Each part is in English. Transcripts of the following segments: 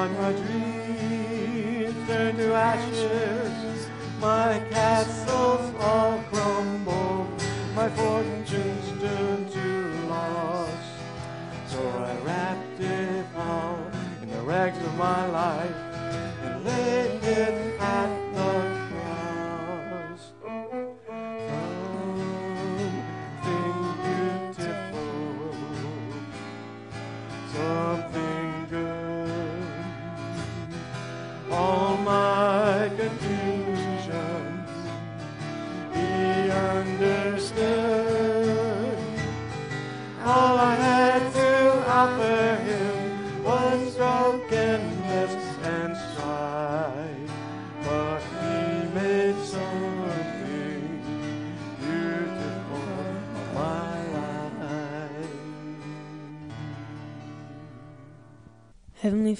My dreams turned to ashes, my castles all crumbled, my fortunes turned to loss. So I wrapped it all in the rags of my life and laid it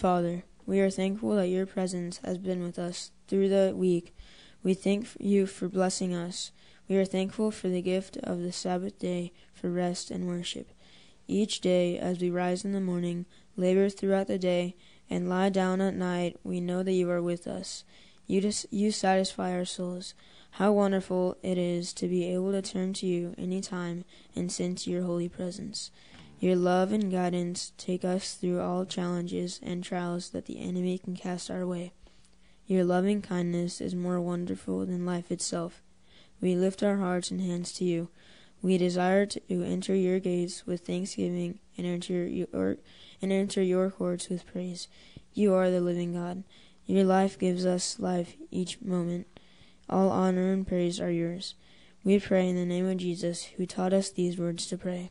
Father, we are thankful that your presence has been with us through the week. We thank you for blessing us. We are thankful for the gift of the Sabbath day for rest and worship. Each day, as we rise in the morning, labor throughout the day, and lie down at night, we know that you are with us. You, dis- you satisfy our souls. How wonderful it is to be able to turn to you any time and sense your holy presence. Your love and guidance take us through all challenges and trials that the enemy can cast our way. Your loving kindness is more wonderful than life itself. We lift our hearts and hands to you. We desire to enter your gates with thanksgiving and enter your and enter your courts with praise. You are the living God. Your life gives us life each moment. All honor and praise are yours. We pray in the name of Jesus, who taught us these words to pray.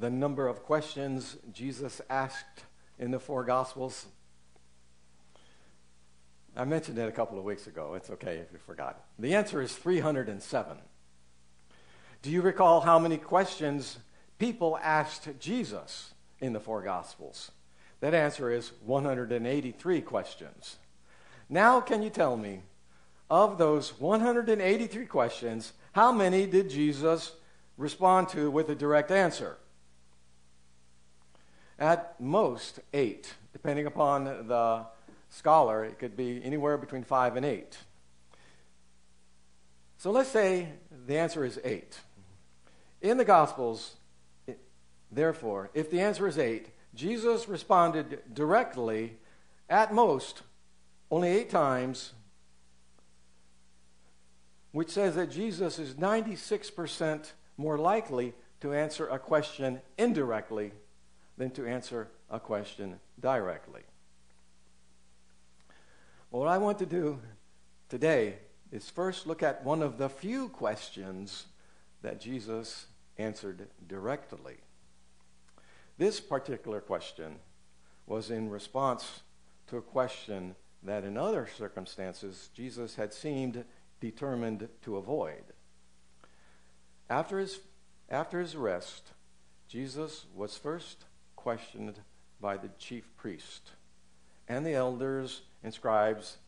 the number of questions Jesus asked in the four Gospels? I mentioned it a couple of weeks ago. It's okay if you forgot. The answer is 307. Do you recall how many questions people asked Jesus in the four Gospels? That answer is 183 questions. Now, can you tell me, of those 183 questions, how many did Jesus respond to with a direct answer? At most, eight. Depending upon the scholar, it could be anywhere between five and eight. So let's say the answer is eight. In the Gospels, therefore, if the answer is eight, Jesus responded directly at most only eight times, which says that Jesus is 96% more likely to answer a question indirectly than to answer a question directly. Well, what I want to do today is first look at one of the few questions that Jesus answered directly. This particular question was in response to a question that in other circumstances Jesus had seemed determined to avoid. After his, after his arrest, Jesus was first questioned by the chief priest and the elders and scribes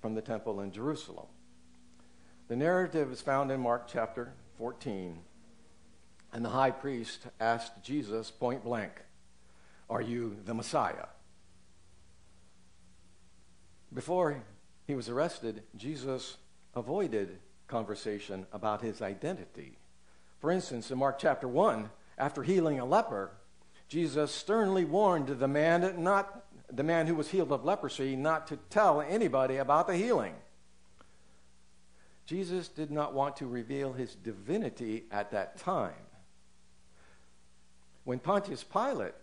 from the temple in Jerusalem. The narrative is found in Mark chapter 14. And the high priest asked Jesus point blank, Are you the Messiah? Before he was arrested, Jesus avoided conversation about his identity. For instance, in Mark chapter 1, after healing a leper, Jesus sternly warned the man not the man who was healed of leprosy not to tell anybody about the healing. Jesus did not want to reveal his divinity at that time. When Pontius Pilate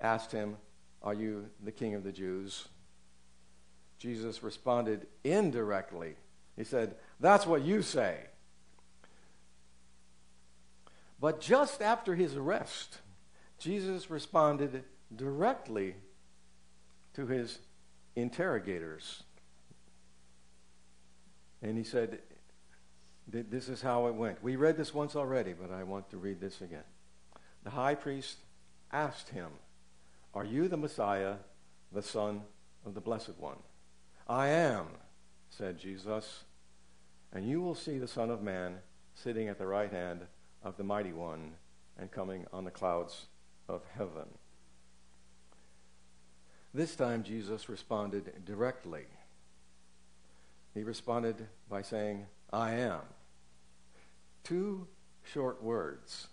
asked him, Are you the king of the Jews? Jesus responded indirectly. He said, That's what you say. But just after his arrest, Jesus responded directly to his interrogators. And he said, This is how it went. We read this once already, but I want to read this again. The high priest asked him, Are you the Messiah, the Son of the Blessed One? I am, said Jesus, and you will see the Son of Man sitting at the right hand of the Mighty One and coming on the clouds of heaven. This time, Jesus responded directly. He responded by saying, I am. Two short words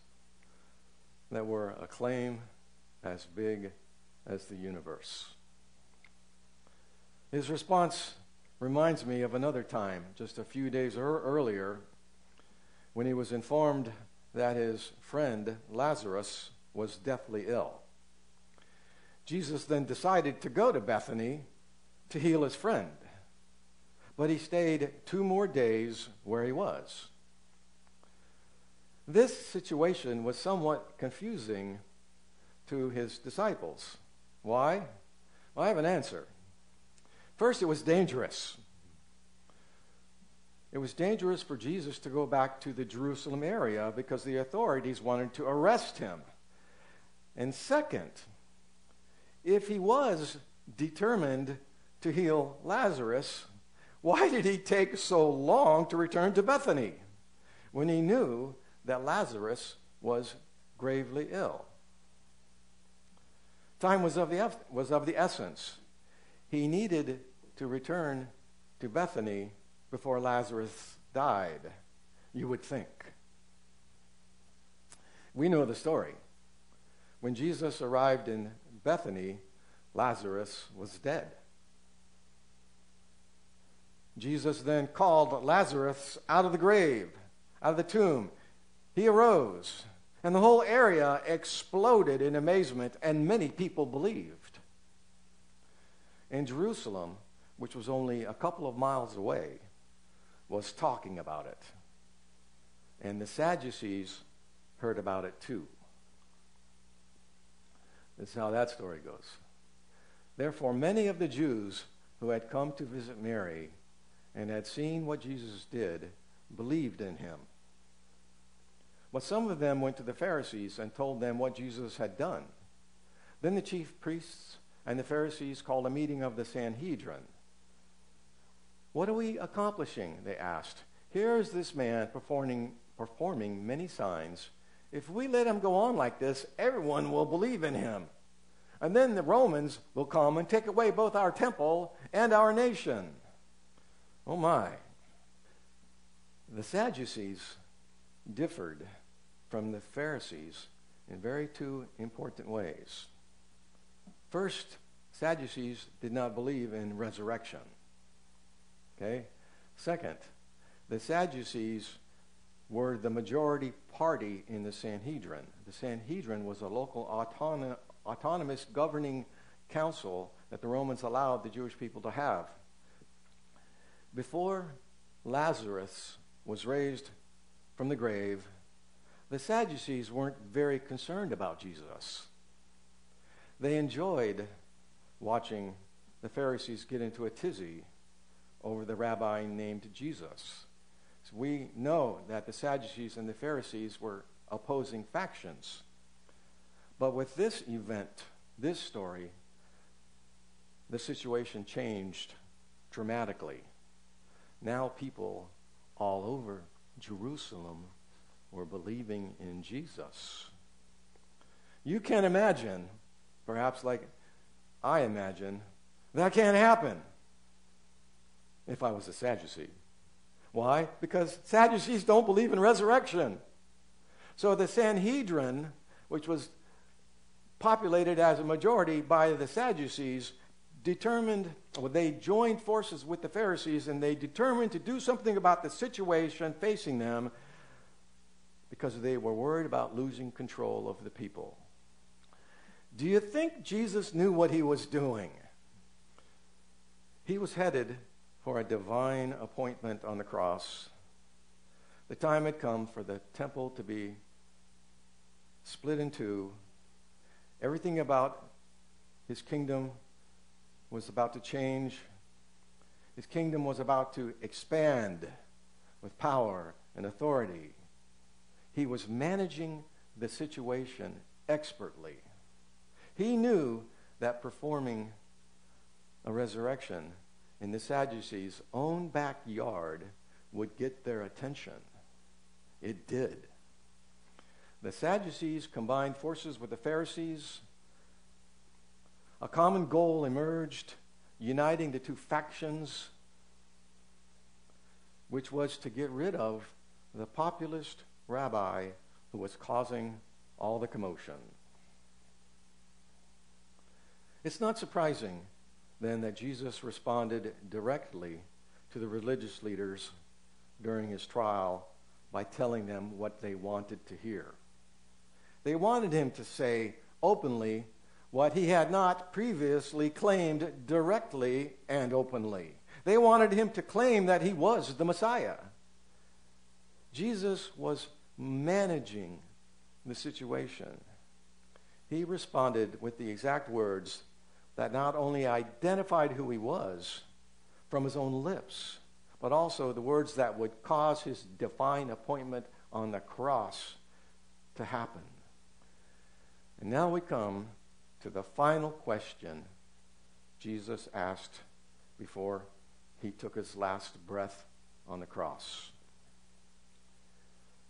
that were a claim as big as the universe. His response reminds me of another time, just a few days er- earlier, when he was informed that his friend Lazarus was deathly ill. Jesus then decided to go to Bethany to heal his friend. But he stayed two more days where he was. This situation was somewhat confusing to his disciples. Why? Well, I have an answer. First, it was dangerous. It was dangerous for Jesus to go back to the Jerusalem area because the authorities wanted to arrest him. And second, if he was determined to heal Lazarus, why did he take so long to return to Bethany when he knew that Lazarus was gravely ill? Time was of the, was of the essence. He needed to return to Bethany before Lazarus died, you would think. We know the story. When Jesus arrived in Bethany, Lazarus was dead. Jesus then called Lazarus out of the grave, out of the tomb. He arose, and the whole area exploded in amazement, and many people believed. In Jerusalem, which was only a couple of miles away, was talking about it. And the Sadducees heard about it too. This is how that story goes. Therefore, many of the Jews who had come to visit Mary and had seen what Jesus did believed in him. But some of them went to the Pharisees and told them what Jesus had done. Then the chief priests and the Pharisees called a meeting of the Sanhedrin. What are we accomplishing? They asked. Here is this man performing, performing many signs if we let him go on like this, everyone will believe in him. And then the Romans will come and take away both our temple and our nation. Oh my. The Sadducees differed from the Pharisees in very two important ways. First, Sadducees did not believe in resurrection. Okay? Second, the Sadducees were the majority party in the Sanhedrin. The Sanhedrin was a local autonom- autonomous governing council that the Romans allowed the Jewish people to have. Before Lazarus was raised from the grave, the Sadducees weren't very concerned about Jesus. They enjoyed watching the Pharisees get into a tizzy over the rabbi named Jesus. We know that the Sadducees and the Pharisees were opposing factions. But with this event, this story, the situation changed dramatically. Now people all over Jerusalem were believing in Jesus. You can imagine, perhaps like I imagine, that can't happen. if I was a Sadducee. Why? Because Sadducees don't believe in resurrection. So the Sanhedrin, which was populated as a majority by the Sadducees, determined, well, they joined forces with the Pharisees and they determined to do something about the situation facing them because they were worried about losing control of the people. Do you think Jesus knew what he was doing? He was headed for a divine appointment on the cross. The time had come for the temple to be split in two. Everything about his kingdom was about to change. His kingdom was about to expand with power and authority. He was managing the situation expertly. He knew that performing a resurrection in the Sadducees' own backyard would get their attention. It did. The Sadducees combined forces with the Pharisees. A common goal emerged, uniting the two factions, which was to get rid of the populist rabbi who was causing all the commotion. It's not surprising then that Jesus responded directly to the religious leaders during his trial by telling them what they wanted to hear. They wanted him to say openly what he had not previously claimed directly and openly. They wanted him to claim that he was the Messiah. Jesus was managing the situation. He responded with the exact words that not only identified who he was from his own lips, but also the words that would cause his divine appointment on the cross to happen. And now we come to the final question Jesus asked before he took his last breath on the cross.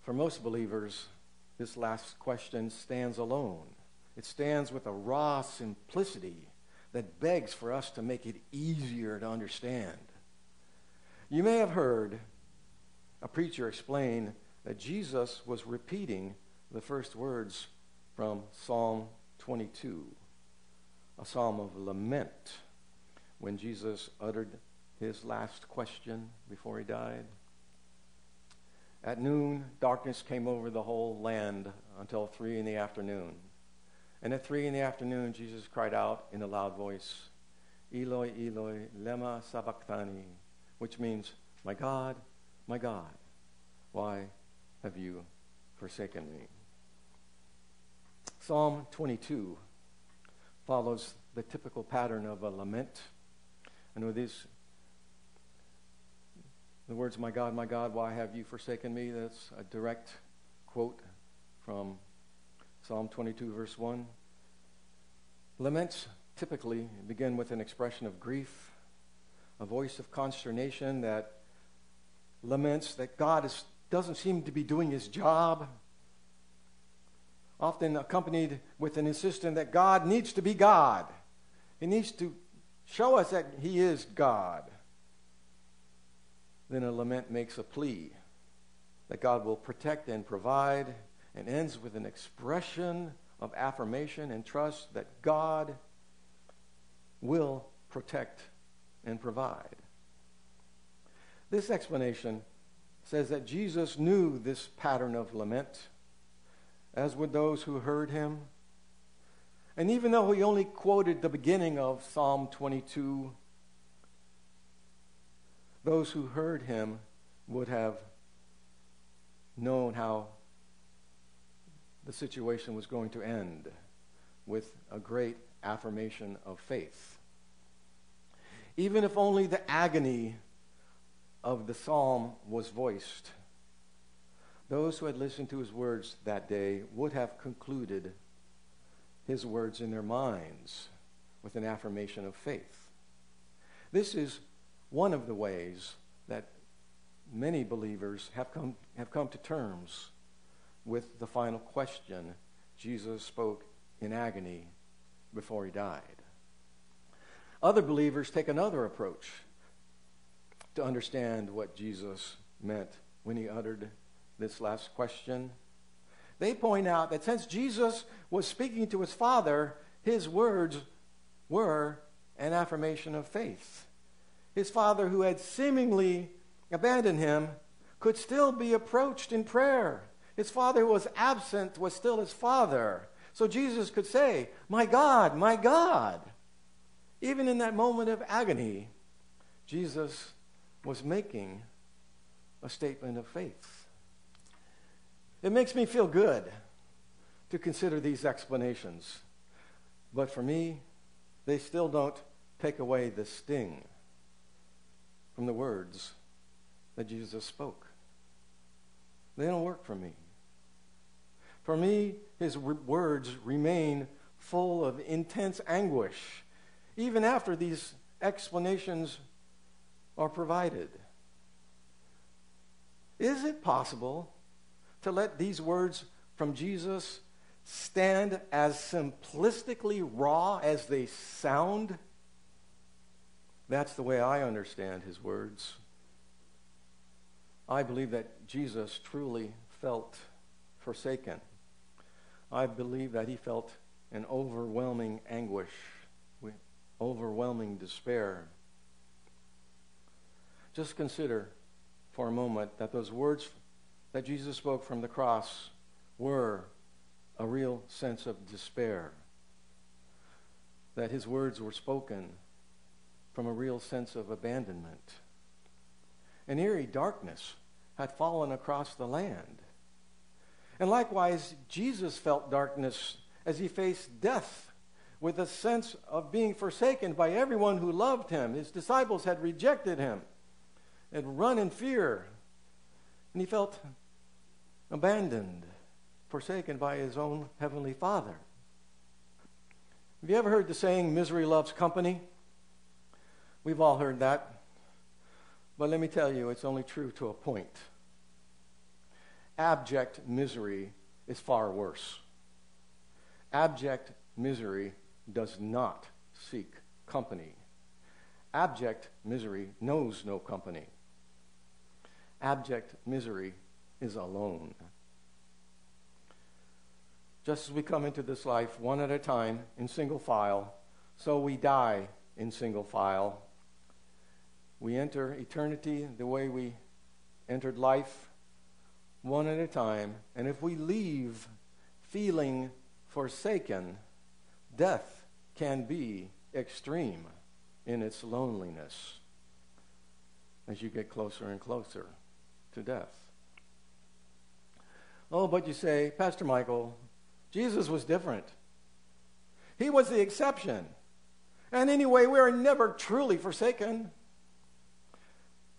For most believers, this last question stands alone. It stands with a raw simplicity that begs for us to make it easier to understand. You may have heard a preacher explain that Jesus was repeating the first words from Psalm 22, a psalm of lament, when Jesus uttered his last question before he died. At noon, darkness came over the whole land until three in the afternoon. And at three in the afternoon, Jesus cried out in a loud voice, Eloi, Eloi, lema sabachthani, which means, My God, my God, why have you forsaken me? Psalm 22 follows the typical pattern of a lament. And with these, the words, My God, my God, why have you forsaken me? That's a direct quote from Psalm 22, verse 1. Laments typically begin with an expression of grief, a voice of consternation that laments that God is, doesn't seem to be doing his job, often accompanied with an insistence that God needs to be God. He needs to show us that he is God. Then a lament makes a plea that God will protect and provide and ends with an expression of affirmation and trust that God will protect and provide. This explanation says that Jesus knew this pattern of lament, as would those who heard him. And even though he only quoted the beginning of Psalm 22, those who heard him would have known how the situation was going to end with a great affirmation of faith. Even if only the agony of the psalm was voiced, those who had listened to his words that day would have concluded his words in their minds with an affirmation of faith. This is one of the ways that many believers have come, have come to terms with the final question Jesus spoke in agony before he died. Other believers take another approach. to understand what Jesus meant when he uttered this last question. They point out that since Jesus was speaking to his Father, his words were an affirmation of faith. His Father, who had seemingly abandoned him, could still be approached in prayer. His Father, who was absent, was still his Father. So Jesus could say, My God, my God. Even in that moment of agony, Jesus was making a statement of faith. It makes me feel good to consider these explanations, but for me, they still don't take away the sting from the words that Jesus spoke. They don't work for me. For me, his words remain full of intense anguish, even after these explanations are provided. Is it possible to let these words from Jesus stand as simplistically raw as they sound? That's the way I understand his words. I believe that Jesus truly felt forsaken. I believe that he felt an overwhelming anguish, overwhelming despair. Just consider for a moment that those words that Jesus spoke from the cross were a real sense of despair. That his words were spoken from a real sense of abandonment. An eerie darkness had fallen across the land. And likewise, Jesus felt darkness as he faced death with a sense of being forsaken by everyone who loved him. His disciples had rejected him and run in fear. And he felt abandoned, forsaken by his own heavenly Father. Have you ever heard the saying, misery loves company? We've all heard that. But let me tell you, it's only true to a point. Abject misery is far worse. Abject misery does not seek company. Abject misery knows no company. Abject misery is alone. Just as we come into this life one at a time in single file, so we die in single file. We enter eternity the way we entered life, one at a time. And if we leave feeling forsaken, death can be extreme in its loneliness as you get closer and closer to death. Oh, but you say, Pastor Michael, Jesus was different. He was the exception. And anyway, we are never truly forsaken.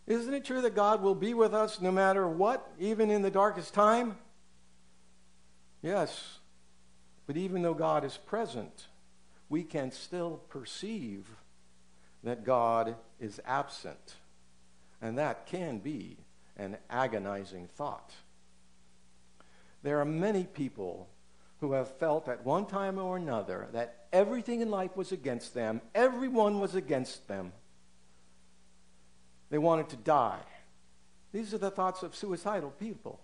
Isn't it true that God will be with us no matter what, even in the darkest time? Yes. But even though God is present, we can still perceive that God is absent. And that can be an agonizing thought. There are many people who have felt at one time or another that everything in life was against them, everyone was against them. They wanted to die. These are the thoughts of suicidal people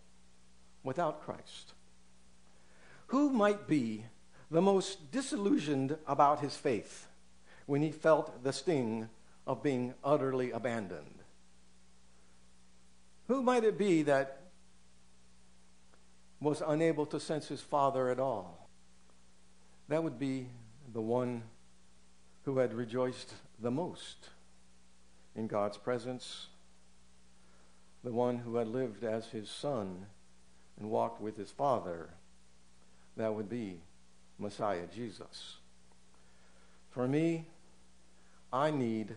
without Christ. Who might be the most disillusioned about his faith when he felt the sting of being utterly abandoned? Who might it be that was unable to sense his father at all? That would be the one who had rejoiced the most in God's presence, the one who had lived as his son and walked with his father. That would be Messiah Jesus. For me, I need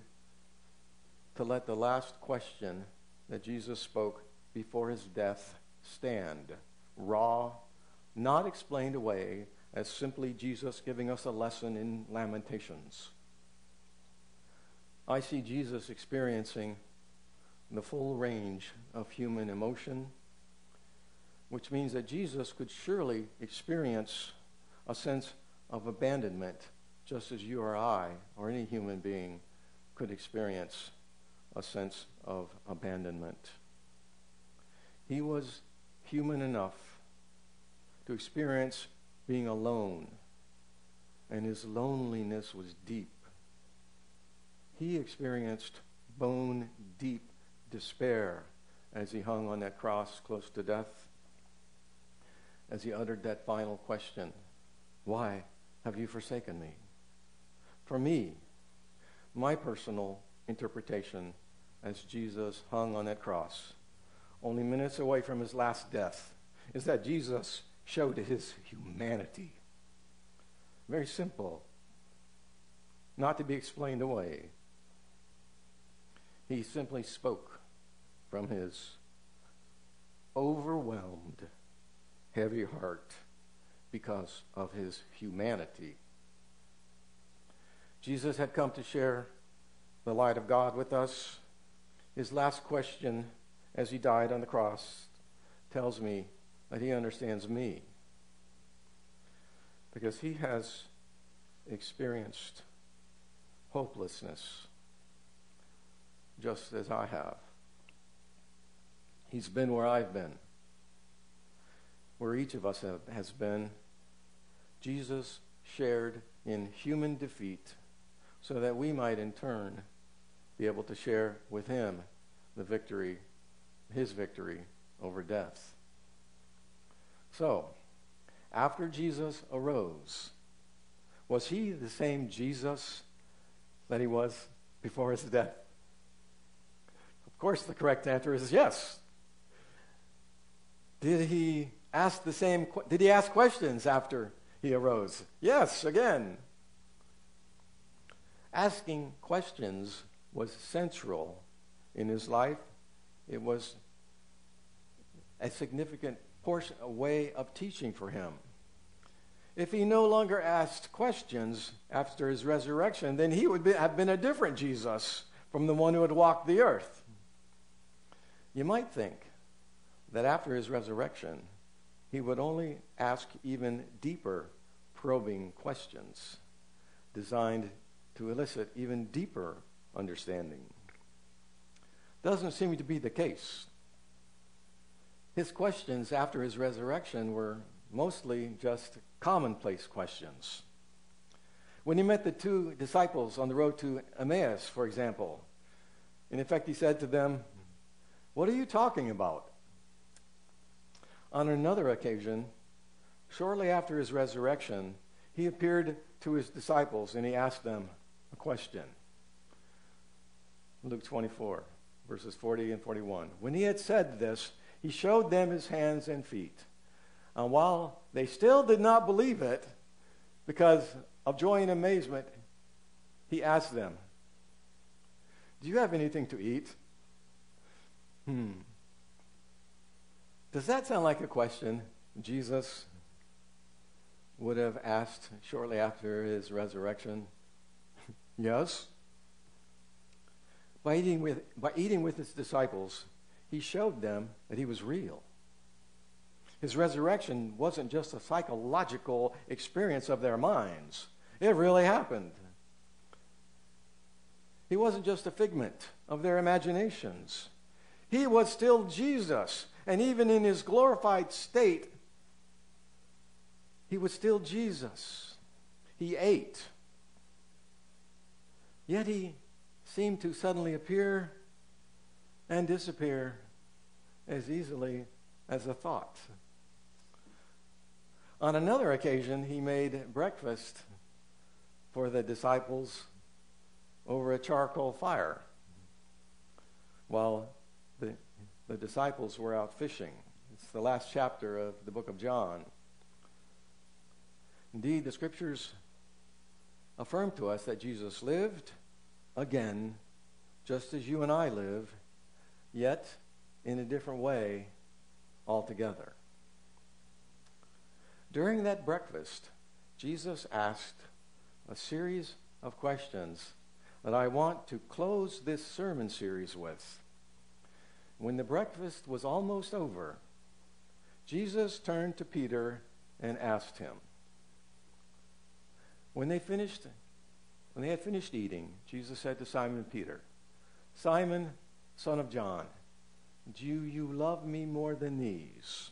to let the last question that Jesus spoke before his death stand. Raw, not explained away as simply Jesus giving us a lesson in Lamentations. I see Jesus experiencing the full range of human emotion, which means that Jesus could surely experience a sense of abandonment, just as you or I, or any human being, could experience a sense of abandonment. He was human enough to experience being alone, and his loneliness was deep. He experienced bone deep despair as he hung on that cross close to death, as he uttered that final question Why have you forsaken me? For me, my personal interpretation as Jesus hung on that cross, only minutes away from his last death, is that Jesus showed his humanity. Very simple, not to be explained away. He simply spoke from his overwhelmed, heavy heart because of his humanity. Jesus had come to share the light of God with us. His last question as he died on the cross tells me that he understands me because he has experienced hopelessness just as I have. He's been where I've been, where each of us have, has been. Jesus shared in human defeat so that we might in turn be able to share with him the victory, his victory over death. So, after Jesus arose, was he the same Jesus that he was before his death? Of course, the correct answer is yes. Did he ask the same did he ask questions after he arose? Yes, again. Asking questions was central in his life. It was a significant portion, a way of teaching for him. If he no longer asked questions after his resurrection, then he would be, have been a different Jesus from the one who had walked the earth. You might think that after his resurrection, he would only ask even deeper, probing questions designed to elicit even deeper understanding. Doesn't seem to be the case. His questions after his resurrection were mostly just commonplace questions. When he met the two disciples on the road to Emmaus, for example, in effect, he said to them, What are you talking about? On another occasion, shortly after his resurrection, he appeared to his disciples and he asked them a question. Luke 24, verses 40 and 41. When he had said this, he showed them his hands and feet. And while they still did not believe it, because of joy and amazement, he asked them, Do you have anything to eat? Hmm. Does that sound like a question Jesus would have asked shortly after his resurrection? yes. By eating, with, by eating with his disciples, he showed them that he was real. His resurrection wasn't just a psychological experience of their minds, it really happened. He wasn't just a figment of their imaginations. He was still Jesus. And even in his glorified state, he was still Jesus. He ate. Yet he seemed to suddenly appear and disappear as easily as a thought. On another occasion, he made breakfast for the disciples over a charcoal fire while the, the disciples were out fishing. It's the last chapter of the book of John. Indeed, the scriptures affirm to us that Jesus lived again, just as you and I live, yet in a different way altogether. During that breakfast, Jesus asked a series of questions that I want to close this sermon series with. When the breakfast was almost over, Jesus turned to Peter and asked him. When they finished when they had finished eating, Jesus said to Simon Peter, Simon, son of John, do you love me more than these?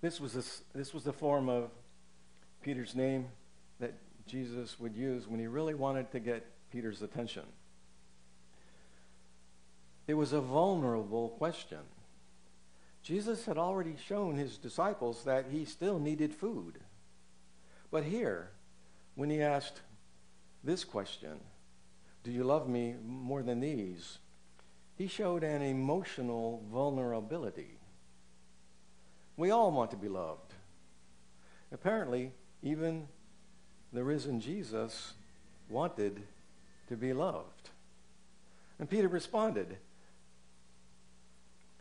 This was, this was the form of Peter's name that Jesus would use when he really wanted to get Peter's attention. It was a vulnerable question. Jesus had already shown his disciples that he still needed food. But here, when he asked this question, Do you love me more than these? he showed an emotional vulnerability. We all want to be loved. Apparently, even the risen Jesus wanted to be loved. And Peter responded,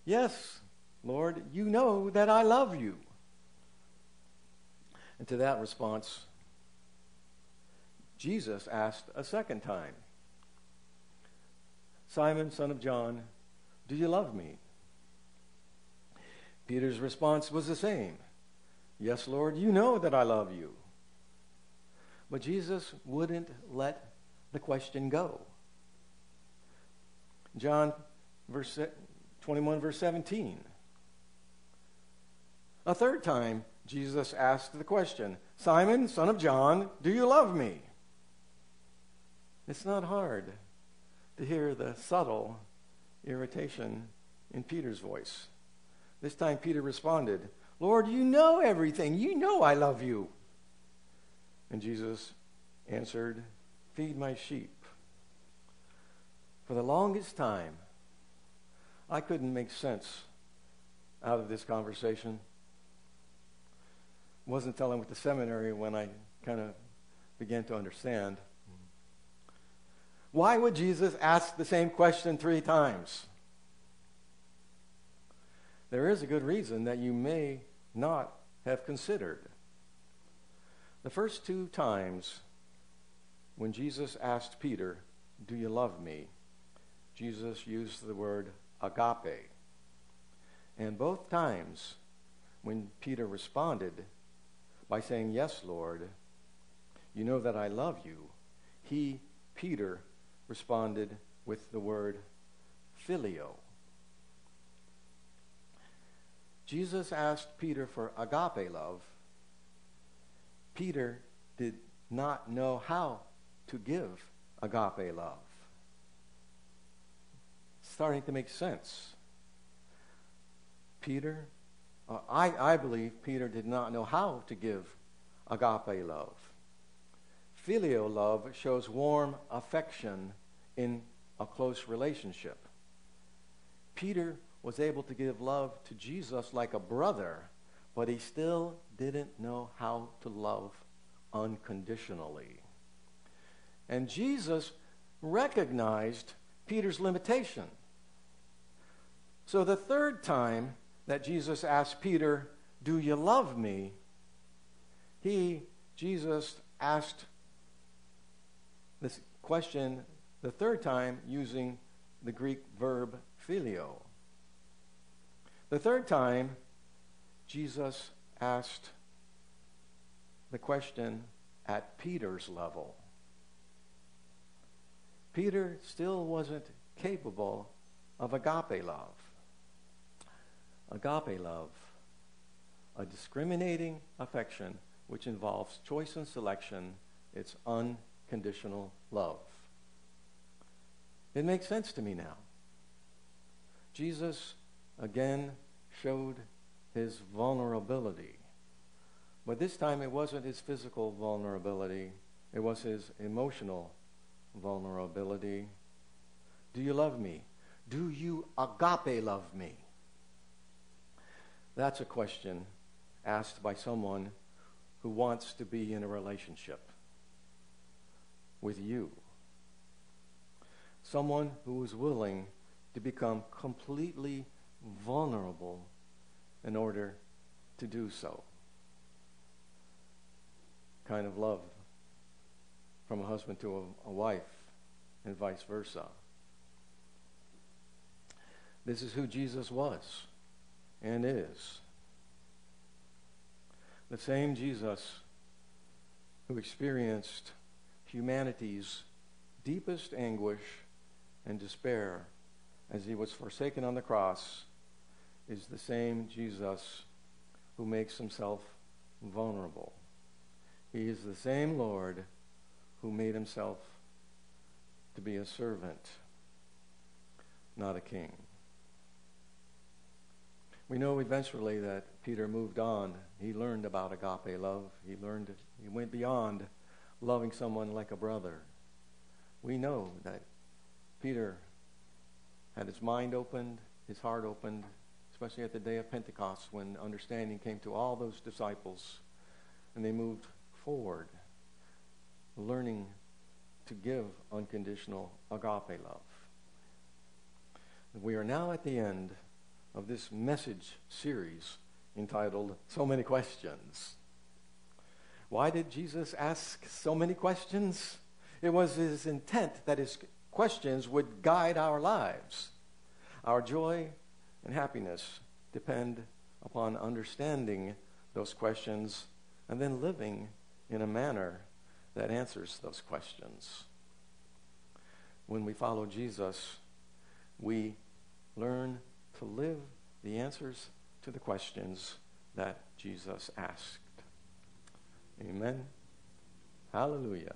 Yes, Lord, you know that I love you. And to that response, Jesus asked a second time Simon, son of John, do you love me? Peter's response was the same Yes, Lord, you know that I love you. But Jesus wouldn't let the question go. John verse 21 verse 17. A third time Jesus asked the question, Simon, son of John, do you love me? It's not hard to hear the subtle irritation in Peter's voice. This time Peter responded, Lord, you know everything. You know I love you. And Jesus answered, Feed my sheep. For the longest time, I couldn't make sense out of this conversation. It Wasn't telling with the seminary when I kind of began to understand. Why would Jesus ask the same question three times? There is a good reason that you may not have considered. The first two times when Jesus asked Peter, Do you love me? Jesus used the word agape. And both times when Peter responded by saying, Yes, Lord, you know that I love you, he, Peter, responded with the word phileo. Jesus asked Peter for agape love. Peter did not know how to give agape love. Starting to make sense. Peter, uh, I, I believe Peter did not know how to give agape love. Filial love shows warm affection in a close relationship. Peter was able to give love to Jesus like a brother, but he still didn't know how to love unconditionally. And Jesus recognized Peter's limitation. So the third time that Jesus asked Peter, Do you love me? He, Jesus, asked this question the third time using the Greek verb phileo. The third time, Jesus asked the question at Peter's level. Peter still wasn't capable of agape love. Agape love, a discriminating affection which involves choice and selection, it's unconditional love. It makes sense to me now. Jesus again showed his vulnerability. But this time it wasn't his physical vulnerability, it was his emotional vulnerability. Do you love me? Do you agape love me? That's a question asked by someone who wants to be in a relationship with you. Someone who is willing to become completely vulnerable in order to do so. Kind of love from a husband to a, a wife and vice versa. This is who Jesus was and is. The same Jesus who experienced humanity's deepest anguish and despair as he was forsaken on the cross is the same Jesus who makes himself vulnerable. He is the same Lord who made himself to be a servant, not a king. We know eventually that Peter moved on. He learned about agape love. He learned, he went beyond loving someone like a brother. We know that Peter had his mind opened, his heart opened, especially at the day of Pentecost when understanding came to all those disciples and they moved forward, learning to give unconditional agape love. We are now at the end of this message series entitled So Many Questions. Why did Jesus ask so many questions? It was his intent that his questions would guide our lives. Our joy and happiness depend upon understanding those questions and then living in a manner that answers those questions. When we follow Jesus, we learn to live the answers to the questions that Jesus asked. Amen. Hallelujah.